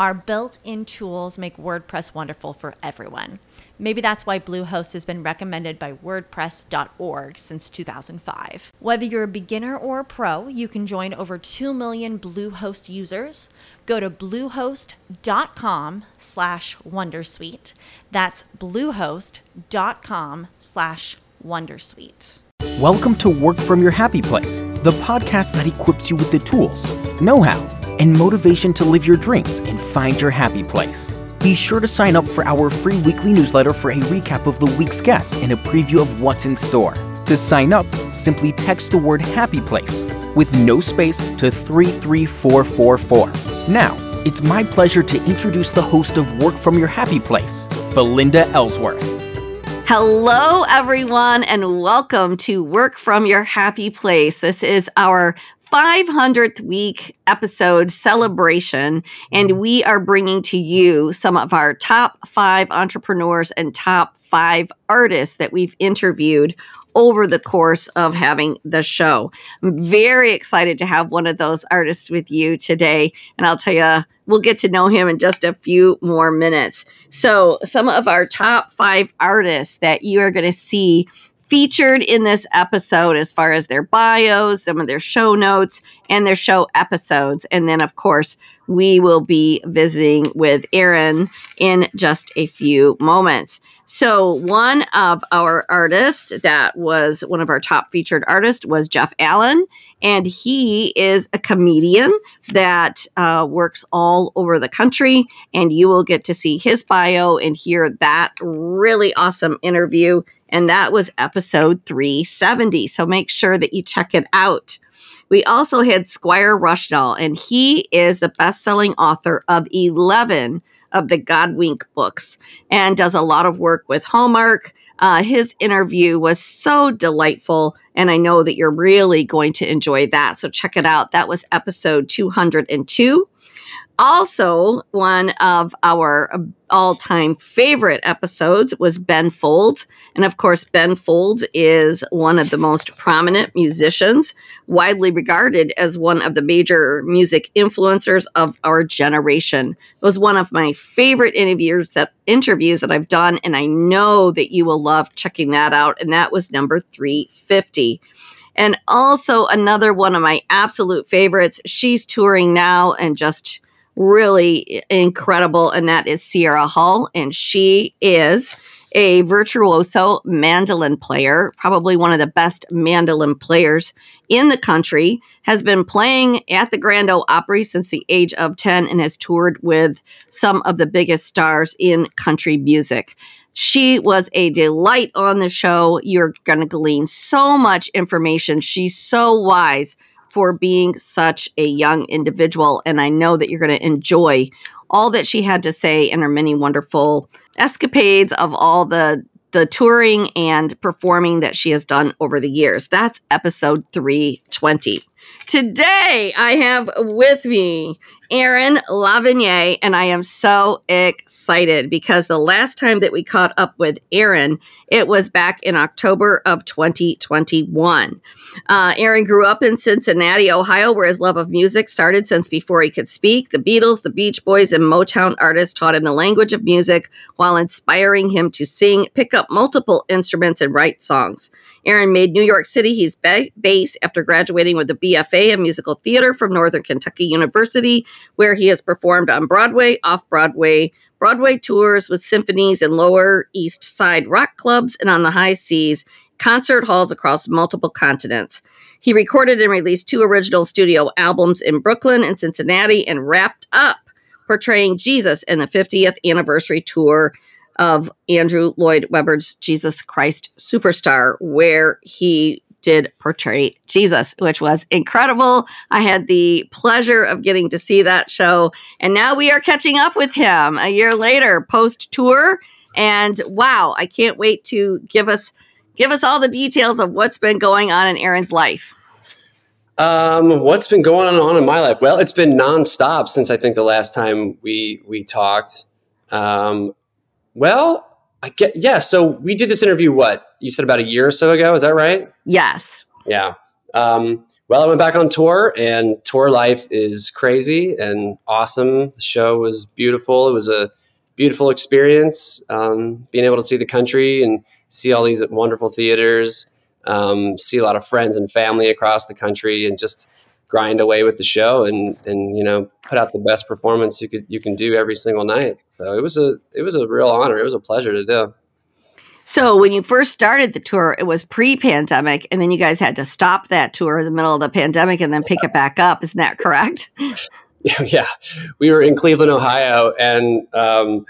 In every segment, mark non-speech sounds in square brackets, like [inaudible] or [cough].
Our built in tools make WordPress wonderful for everyone. Maybe that's why Bluehost has been recommended by WordPress.org since 2005. Whether you're a beginner or a pro, you can join over 2 million Bluehost users. Go to bluehost.com slash Wondersuite. That's bluehost.com slash Wondersuite. Welcome to Work From Your Happy Place, the podcast that equips you with the tools, know how, and motivation to live your dreams and find your happy place. Be sure to sign up for our free weekly newsletter for a recap of the week's guests and a preview of what's in store. To sign up, simply text the word happy place with no space to 33444. Now, it's my pleasure to introduce the host of Work From Your Happy Place, Belinda Ellsworth. Hello, everyone, and welcome to Work From Your Happy Place. This is our 500th week episode celebration, and mm-hmm. we are bringing to you some of our top five entrepreneurs and top five artists that we've interviewed over the course of having the show. I'm very excited to have one of those artists with you today, and I'll tell you, we'll get to know him in just a few more minutes. So, some of our top five artists that you are going to see featured in this episode as far as their bios, some of their show notes, and their show episodes. And then, of course, we will be visiting with Aaron in just a few moments. So, one of our artists that was one of our top featured artists was Jeff Allen, and he is a comedian that uh, works all over the country. And you will get to see his bio and hear that really awesome interview and that was episode 370. So make sure that you check it out. We also had Squire Rushnell, and he is the best selling author of 11 of the Godwink books and does a lot of work with Hallmark. Uh, his interview was so delightful, and I know that you're really going to enjoy that. So check it out. That was episode 202. Also, one of our all time favorite episodes was Ben Folds. And of course, Ben Folds is one of the most prominent musicians, widely regarded as one of the major music influencers of our generation. It was one of my favorite interviews that interviews that I've done, and I know that you will love checking that out. And that was number 350. And also another one of my absolute favorites. She's touring now and just really incredible, and that is Sierra Hull. And she is a virtuoso mandolin player, probably one of the best mandolin players in the country, has been playing at the Grand Ole Opry since the age of 10 and has toured with some of the biggest stars in country music. She was a delight on the show. You're going to glean so much information. She's so wise for being such a young individual. And I know that you're going to enjoy all that she had to say in her many wonderful escapades of all the the touring and performing that she has done over the years. That's episode 320. Today I have with me Aaron LaVigne, and I am so excited because the last time that we caught up with Aaron, it was back in October of 2021. Uh, Aaron grew up in Cincinnati, Ohio, where his love of music started since before he could speak. The Beatles, the Beach Boys, and Motown artists taught him the language of music while inspiring him to sing, pick up multiple instruments, and write songs. Aaron made New York City his ba- base after graduating with a BFA in musical theater from Northern Kentucky University where he has performed on Broadway, off Broadway, Broadway tours with symphonies in Lower East Side rock clubs and on the high seas, concert halls across multiple continents. He recorded and released two original studio albums in Brooklyn and Cincinnati and wrapped up portraying Jesus in the 50th anniversary tour of Andrew Lloyd Webber's Jesus Christ Superstar, where he did portray Jesus, which was incredible. I had the pleasure of getting to see that show. And now we are catching up with him a year later, post tour. And wow, I can't wait to give us give us all the details of what's been going on in Aaron's life. Um, what's been going on in my life? Well, it's been nonstop since I think the last time we we talked. Um, well, I get yeah. So we did this interview. What you said about a year or so ago? Is that right? Yes. Yeah. Um, well, I went back on tour, and tour life is crazy and awesome. The show was beautiful. It was a beautiful experience. Um, being able to see the country and see all these wonderful theaters, um, see a lot of friends and family across the country, and just grind away with the show and and you know put out the best performance you could you can do every single night. So it was a it was a real honor. It was a pleasure to do. So when you first started the tour, it was pre-pandemic, and then you guys had to stop that tour in the middle of the pandemic and then pick it back up. Isn't that correct? [laughs] yeah, we were in Cleveland, Ohio, and um,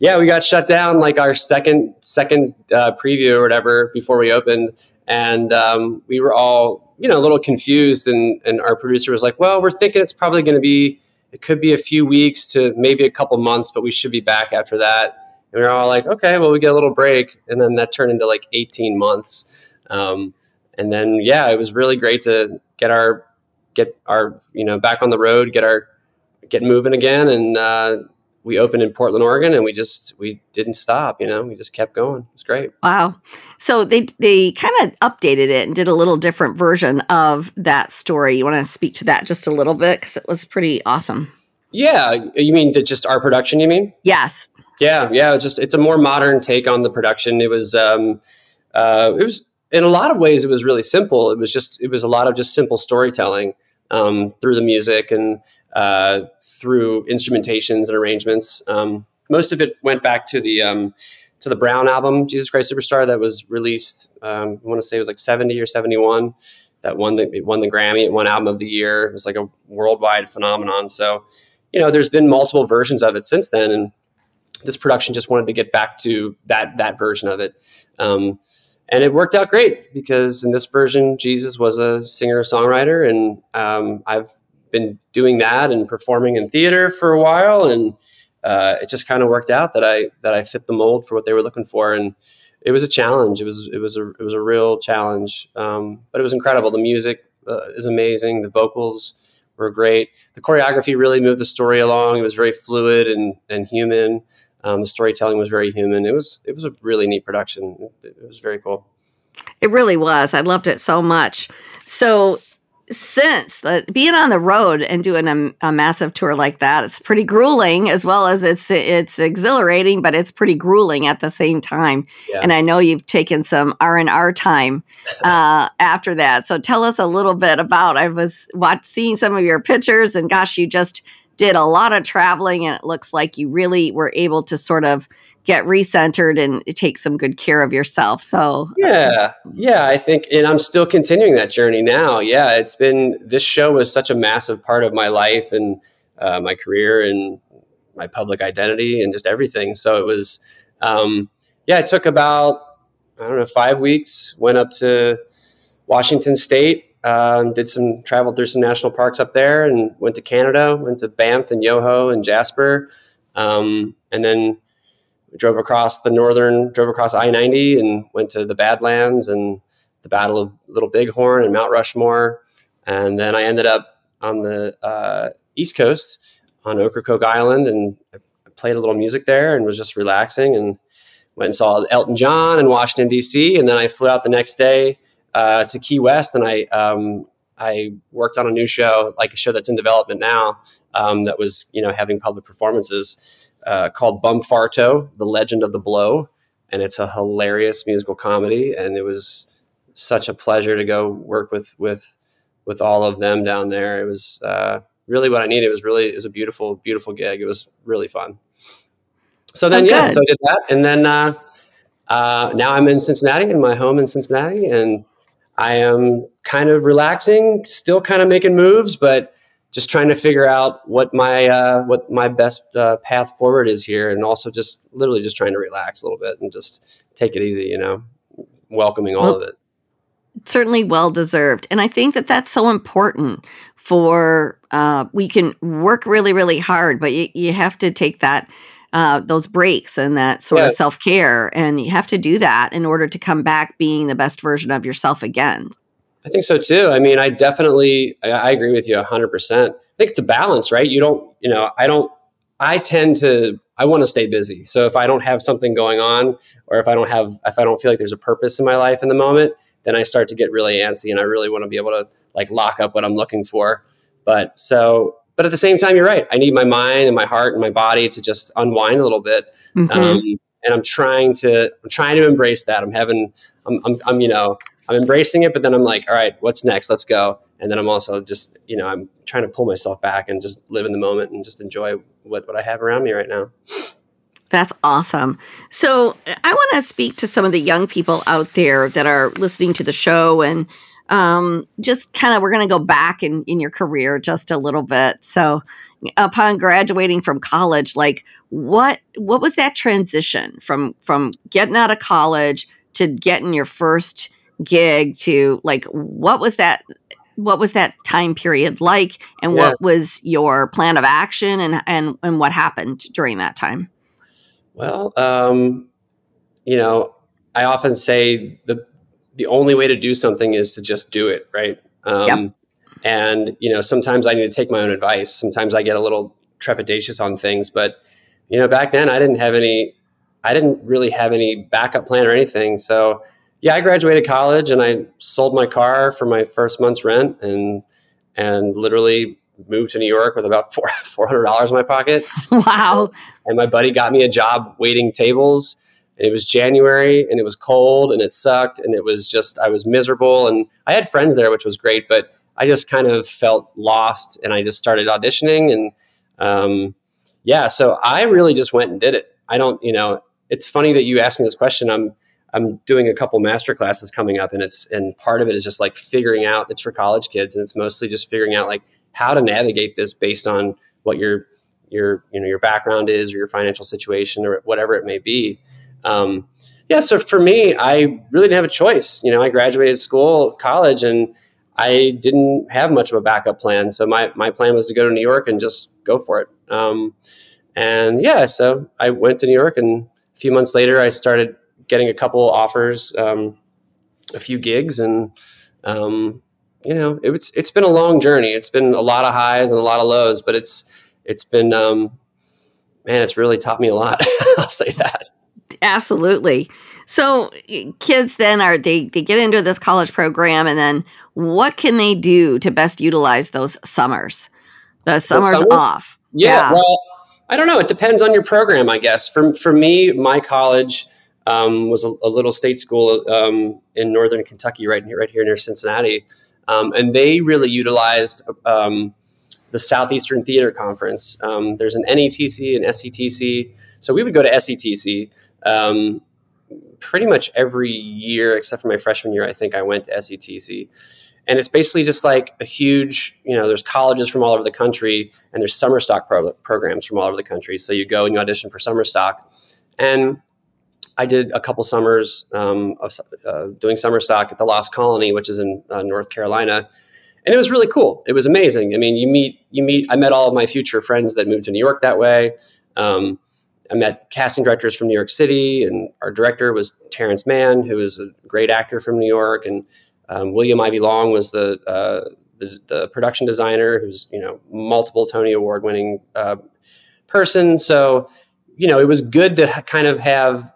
yeah, we got shut down like our second second uh, preview or whatever before we opened, and um, we were all you know a little confused. And and our producer was like, "Well, we're thinking it's probably going to be it could be a few weeks to maybe a couple months, but we should be back after that." And we are all like, "Okay, well, we get a little break," and then that turned into like eighteen months. Um, and then yeah, it was really great to get our get our you know back on the road, get our get moving again, and uh, we opened in Portland, Oregon, and we just we didn't stop. You know, we just kept going. It was great. Wow. So they they kind of updated it and did a little different version of that story. You want to speak to that just a little bit because it was pretty awesome. Yeah, you mean that just our production? You mean? Yes. Yeah, yeah. It's just it's a more modern take on the production. It was um, uh, it was in a lot of ways it was really simple. It was just it was a lot of just simple storytelling um, through the music and uh, through instrumentations and arrangements. Um, most of it went back to the um, to the Brown album, Jesus Christ Superstar, that was released. Um, I want to say it was like seventy or seventy one. That won the it won the Grammy. It won Album of the Year. It was like a worldwide phenomenon. So, you know, there's been multiple versions of it since then, and this production just wanted to get back to that that version of it. Um, and it worked out great because in this version, Jesus was a singer songwriter, and um, I've been doing that and performing in theater for a while, and uh, it just kind of worked out that I that I fit the mold for what they were looking for, and it was a challenge. It was it was a it was a real challenge, um, but it was incredible. The music uh, is amazing. The vocals were great. The choreography really moved the story along. It was very fluid and and human. Um, the storytelling was very human. It was it was a really neat production. It, it was very cool. It really was. I loved it so much. So since the, being on the road and doing a, a, massive tour like that, it's pretty grueling as well as it's it's exhilarating, but it's pretty grueling at the same time. Yeah. And I know you've taken some R and R time [laughs] uh, after that. So tell us a little bit about. I was watch, seeing some of your pictures, and gosh, you just did a lot of traveling, and it looks like you really were able to sort of get recentered and take some good care of yourself. So yeah, yeah, I think, and I'm still continuing that journey now. Yeah, it's been this show was such a massive part of my life and uh, my career and my public identity and just everything. So it was, um, yeah, it took about I don't know five weeks. Went up to Washington State. Um, did some traveled through some national parks up there and went to Canada, went to Banff and Yoho and Jasper, um, and then drove across the northern, drove across I 90 and went to the Badlands and the Battle of Little Bighorn and Mount Rushmore. and then I ended up on the uh, East Coast on Ocracoke Island, and I played a little music there and was just relaxing and went and saw Elton John in Washington D.C. And then I flew out the next day uh, to Key West, and I um, I worked on a new show, like a show that's in development now, um, that was you know having public performances uh, called Bum Farto: The Legend of the Blow, and it's a hilarious musical comedy, and it was such a pleasure to go work with with with all of them down there. It was uh, really what I needed. It was really it was a beautiful beautiful gig. It was really fun. So then, oh, yeah, so I did that, and then uh, uh, now I'm in Cincinnati, in my home in Cincinnati, and I am kind of relaxing, still kind of making moves, but just trying to figure out what my uh, what my best uh, path forward is here, and also just literally just trying to relax a little bit and just take it easy, you know, welcoming all well, of it. Certainly, well deserved, and I think that that's so important. For uh, we can work really, really hard, but you, you have to take that uh, those breaks and that sort of self care. And you have to do that in order to come back being the best version of yourself again. I think so too. I mean, I definitely, I, I agree with you 100%. I think it's a balance, right? You don't, you know, I don't, I tend to, I want to stay busy. So if I don't have something going on, or if I don't have, if I don't feel like there's a purpose in my life in the moment, then I start to get really antsy and I really want to be able to like lock up what I'm looking for. But so but at the same time, you're right. I need my mind and my heart and my body to just unwind a little bit. Mm-hmm. Um, and I'm trying to, I'm trying to embrace that. I'm having, I'm, I'm, I'm, you know, I'm embracing it, but then I'm like, all right, what's next? Let's go. And then I'm also just, you know, I'm trying to pull myself back and just live in the moment and just enjoy what, what I have around me right now. That's awesome. So I want to speak to some of the young people out there that are listening to the show and um, just kind of we're going to go back in in your career just a little bit. So, upon graduating from college, like what what was that transition from from getting out of college to getting your first gig to like what was that what was that time period like and yeah. what was your plan of action and and and what happened during that time well um you know i often say the the only way to do something is to just do it, right? Um, yep. And you know, sometimes I need to take my own advice. Sometimes I get a little trepidatious on things, but you know, back then I didn't have any. I didn't really have any backup plan or anything. So yeah, I graduated college and I sold my car for my first month's rent and and literally moved to New York with about [laughs] four four hundred dollars in my pocket. Wow! And my buddy got me a job waiting tables and it was January and it was cold and it sucked and it was just I was miserable and I had friends there which was great but I just kind of felt lost and I just started auditioning and um, yeah so I really just went and did it. I don't you know it's funny that you asked me this question. I'm I'm doing a couple master classes coming up and it's and part of it is just like figuring out it's for college kids and it's mostly just figuring out like how to navigate this based on what your your you know your background is or your financial situation or whatever it may be um, yeah, so for me, I really didn't have a choice. You know, I graduated school, college, and I didn't have much of a backup plan. So my my plan was to go to New York and just go for it. Um, and yeah, so I went to New York, and a few months later, I started getting a couple offers, um, a few gigs, and um, you know, it's it's been a long journey. It's been a lot of highs and a lot of lows, but it's it's been um, man, it's really taught me a lot. [laughs] I'll say that. Absolutely. So kids then are they they get into this college program and then what can they do to best utilize those summers? The summers, summers? off. Yeah, yeah, well, I don't know. It depends on your program, I guess. For for me, my college um, was a, a, little state school um, in northern Kentucky, right here, right here near Cincinnati, um, and they really utilized um, the Southeastern Theater Conference. Um, there's an NETC and SETC, so we would go to SETC um, pretty much every year except for my freshman year. I think I went to SETC, and it's basically just like a huge. You know, there's colleges from all over the country, and there's summer stock pro- programs from all over the country. So you go and you audition for summer stock, and I did a couple summers um, of uh, doing summer stock at the Lost Colony, which is in uh, North Carolina, and it was really cool. It was amazing. I mean, you meet you meet. I met all of my future friends that moved to New York that way. Um, I met casting directors from New York City, and our director was Terrence Mann, who is a great actor from New York, and um, William Ivey Long was the uh, the, the production designer, who's you know multiple Tony Award winning uh, person. So you know, it was good to kind of have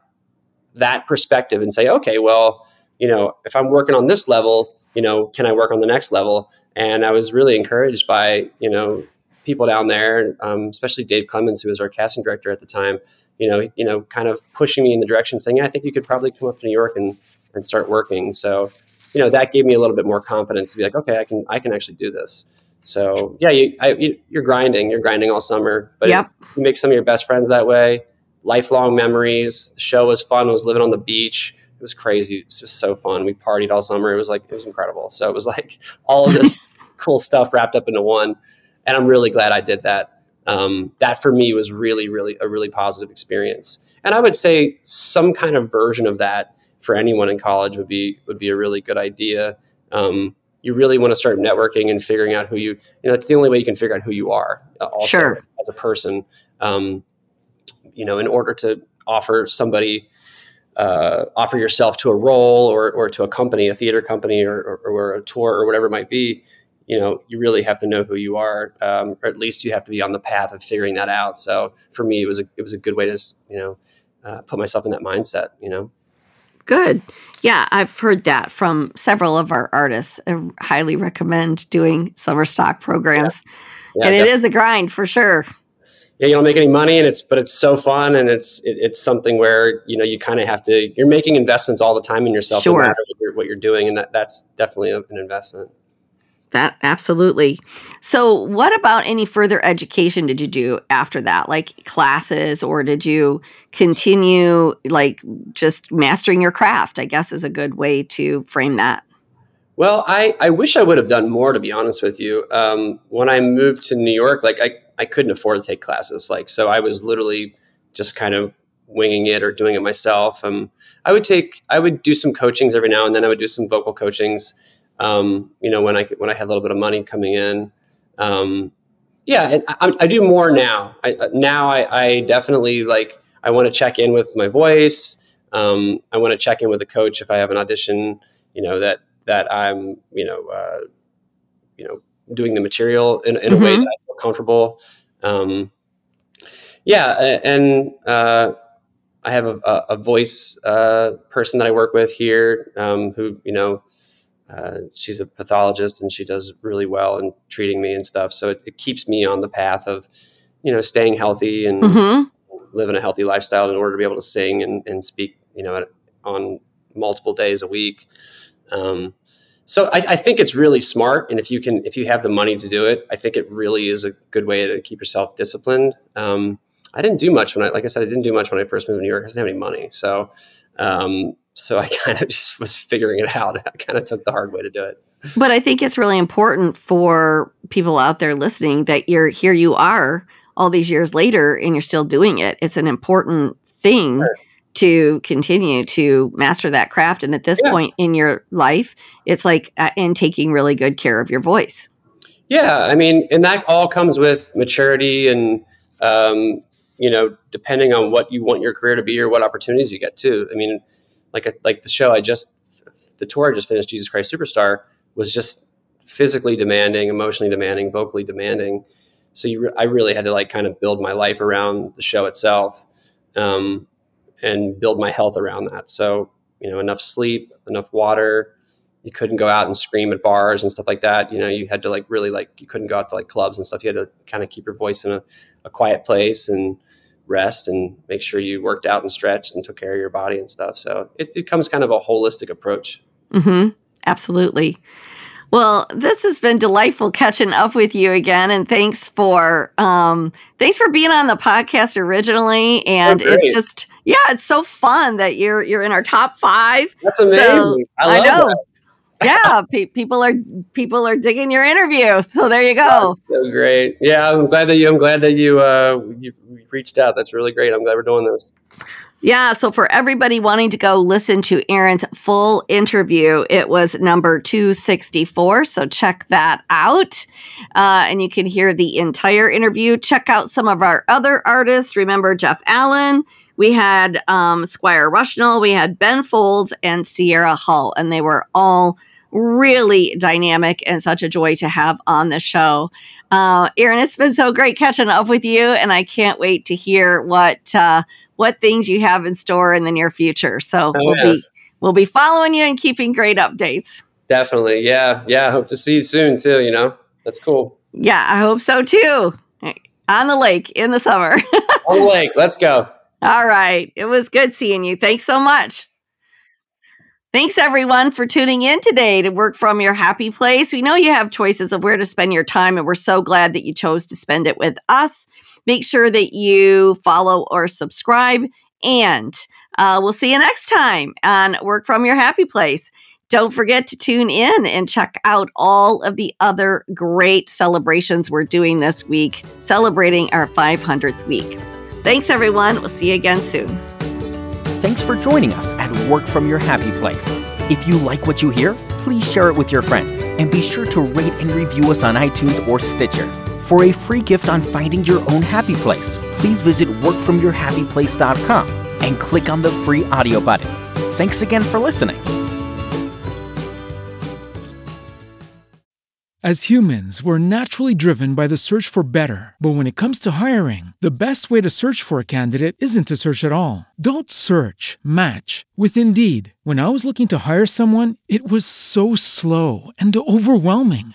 that perspective and say, okay, well, you know, if I'm working on this level, you know, can I work on the next level? And I was really encouraged by you know people down there, um, especially Dave Clemens, who was our casting director at the time. You know, you know, kind of pushing me in the direction, saying, yeah, I think you could probably come up to New York and and start working. So, you know, that gave me a little bit more confidence to be like, okay, I can I can actually do this. So yeah, you, I, you, are grinding. You're grinding all summer, but yep. you make some of your best friends that way. Lifelong memories. The show was fun. I was living on the beach. It was crazy. It was just so fun. We partied all summer. It was like it was incredible. So it was like [laughs] all of this [laughs] cool stuff wrapped up into one, and I'm really glad I did that. Um, that for me was really, really a really positive experience. And I would say some kind of version of that for anyone in college would be would be a really good idea. Um, you really want to start networking and figuring out who you you know it's the only way you can figure out who you are uh, also sure. as a person. Um, you know, in order to offer somebody uh, offer yourself to a role or, or to a company, a theater company, or, or, or, a tour or whatever it might be, you know, you really have to know who you are, um, or at least you have to be on the path of figuring that out. So for me, it was a it was a good way to you know uh, put myself in that mindset. You know. Good. Yeah, I've heard that from several of our artists. I highly recommend doing summer stock programs. Yeah. Yeah, and definitely. it is a grind for sure. Yeah, you don't make any money, and it's but it's so fun, and it's it, it's something where you know you kind of have to. You're making investments all the time in yourself, sure. no matter what you're, what you're doing, and that, that's definitely an investment. That absolutely. So, what about any further education did you do after that? Like classes, or did you continue like just mastering your craft? I guess is a good way to frame that. Well, I, I wish I would have done more, to be honest with you. Um, when I moved to New York, like I, I couldn't afford to take classes. Like, so I was literally just kind of winging it or doing it myself. Um, I would take, I would do some coachings every now and then. I would do some vocal coachings um, you know, when I when I had a little bit of money coming in. Um, yeah, and I, I, do more now. I, uh, now I, I, definitely like. I want to check in with my voice. Um, I want to check in with the coach if I have an audition. You know that that I'm you know uh, you know doing the material in, in mm-hmm. a way mm-hmm. that I feel comfortable. Um, yeah, and uh, I have a, a voice uh, person that I work with here um, who you know uh, she's a pathologist and she does really well in treating me and stuff. So it, it keeps me on the path of, you know, staying healthy and mm-hmm. living a healthy lifestyle in order to be able to sing and, and speak, you know, on multiple days a week. Um, so I, I, think it's really smart, and if you can, if you have the money to do it, I think it really is a good way to keep yourself disciplined. Um, I didn't do much when I, like I said, I didn't do much when I first moved to New York. I didn't have any money, so um, so I [laughs] kind of just was figuring it out. I kind of took the hard way to do it. But I think it's really important for people out there listening that you're here you are all these years later and you're still doing it. It's an important thing sure. To continue to master that craft and at this yeah. point in your life, it's like uh, in taking really good care of your voice. Yeah, I mean, and that all comes with maturity and um, you know, depending on what you want your career to be or what opportunities you get too. I mean, like like the show I just the tour I just finished, Jesus Christ Superstar, was just physically demanding, emotionally demanding, vocally demanding. So you, re- I really had to like kind of build my life around the show itself, um, and build my health around that. So you know, enough sleep, enough water. You couldn't go out and scream at bars and stuff like that. You know, you had to like really like you couldn't go out to like clubs and stuff. You had to kind of keep your voice in a, a quiet place and rest and make sure you worked out and stretched and took care of your body and stuff. So it becomes kind of a holistic approach. Mm-hmm. Absolutely. Well, this has been delightful catching up with you again, and thanks for um, thanks for being on the podcast originally. And oh, it's just yeah, it's so fun that you're you're in our top five. That's amazing. So, I, I, know. [laughs] Yeah, pe- people are people are digging your interview. So there you go. so great. Yeah, I'm glad that you. I'm glad that you uh, you reached out. That's really great. I'm glad we're doing this. Yeah, so for everybody wanting to go listen to Aaron's full interview, it was number 264. So check that out. Uh, and you can hear the entire interview. Check out some of our other artists. Remember Jeff Allen, we had um, Squire Rushnell, we had Ben Folds, and Sierra Hull, and they were all really dynamic and such a joy to have on the show. Uh, Aaron, it's been so great catching up with you, and I can't wait to hear what uh, what things you have in store in the near future. So oh, we'll yeah. be we'll be following you and keeping great updates. Definitely, yeah, yeah. Hope to see you soon too. You know, that's cool. Yeah, I hope so too. On the lake in the summer. [laughs] on the lake, let's go. All right, it was good seeing you. Thanks so much. Thanks everyone for tuning in today to work from your happy place. We know you have choices of where to spend your time, and we're so glad that you chose to spend it with us. Make sure that you follow or subscribe, and uh, we'll see you next time on Work from Your Happy Place. Don't forget to tune in and check out all of the other great celebrations we're doing this week, celebrating our 500th week. Thanks, everyone. We'll see you again soon. Thanks for joining us at Work From Your Happy Place. If you like what you hear, please share it with your friends and be sure to rate and review us on iTunes or Stitcher. For a free gift on finding your own happy place, please visit workfromyourhappyplace.com and click on the free audio button. Thanks again for listening. As humans, we're naturally driven by the search for better. But when it comes to hiring, the best way to search for a candidate isn't to search at all. Don't search, match with Indeed. When I was looking to hire someone, it was so slow and overwhelming.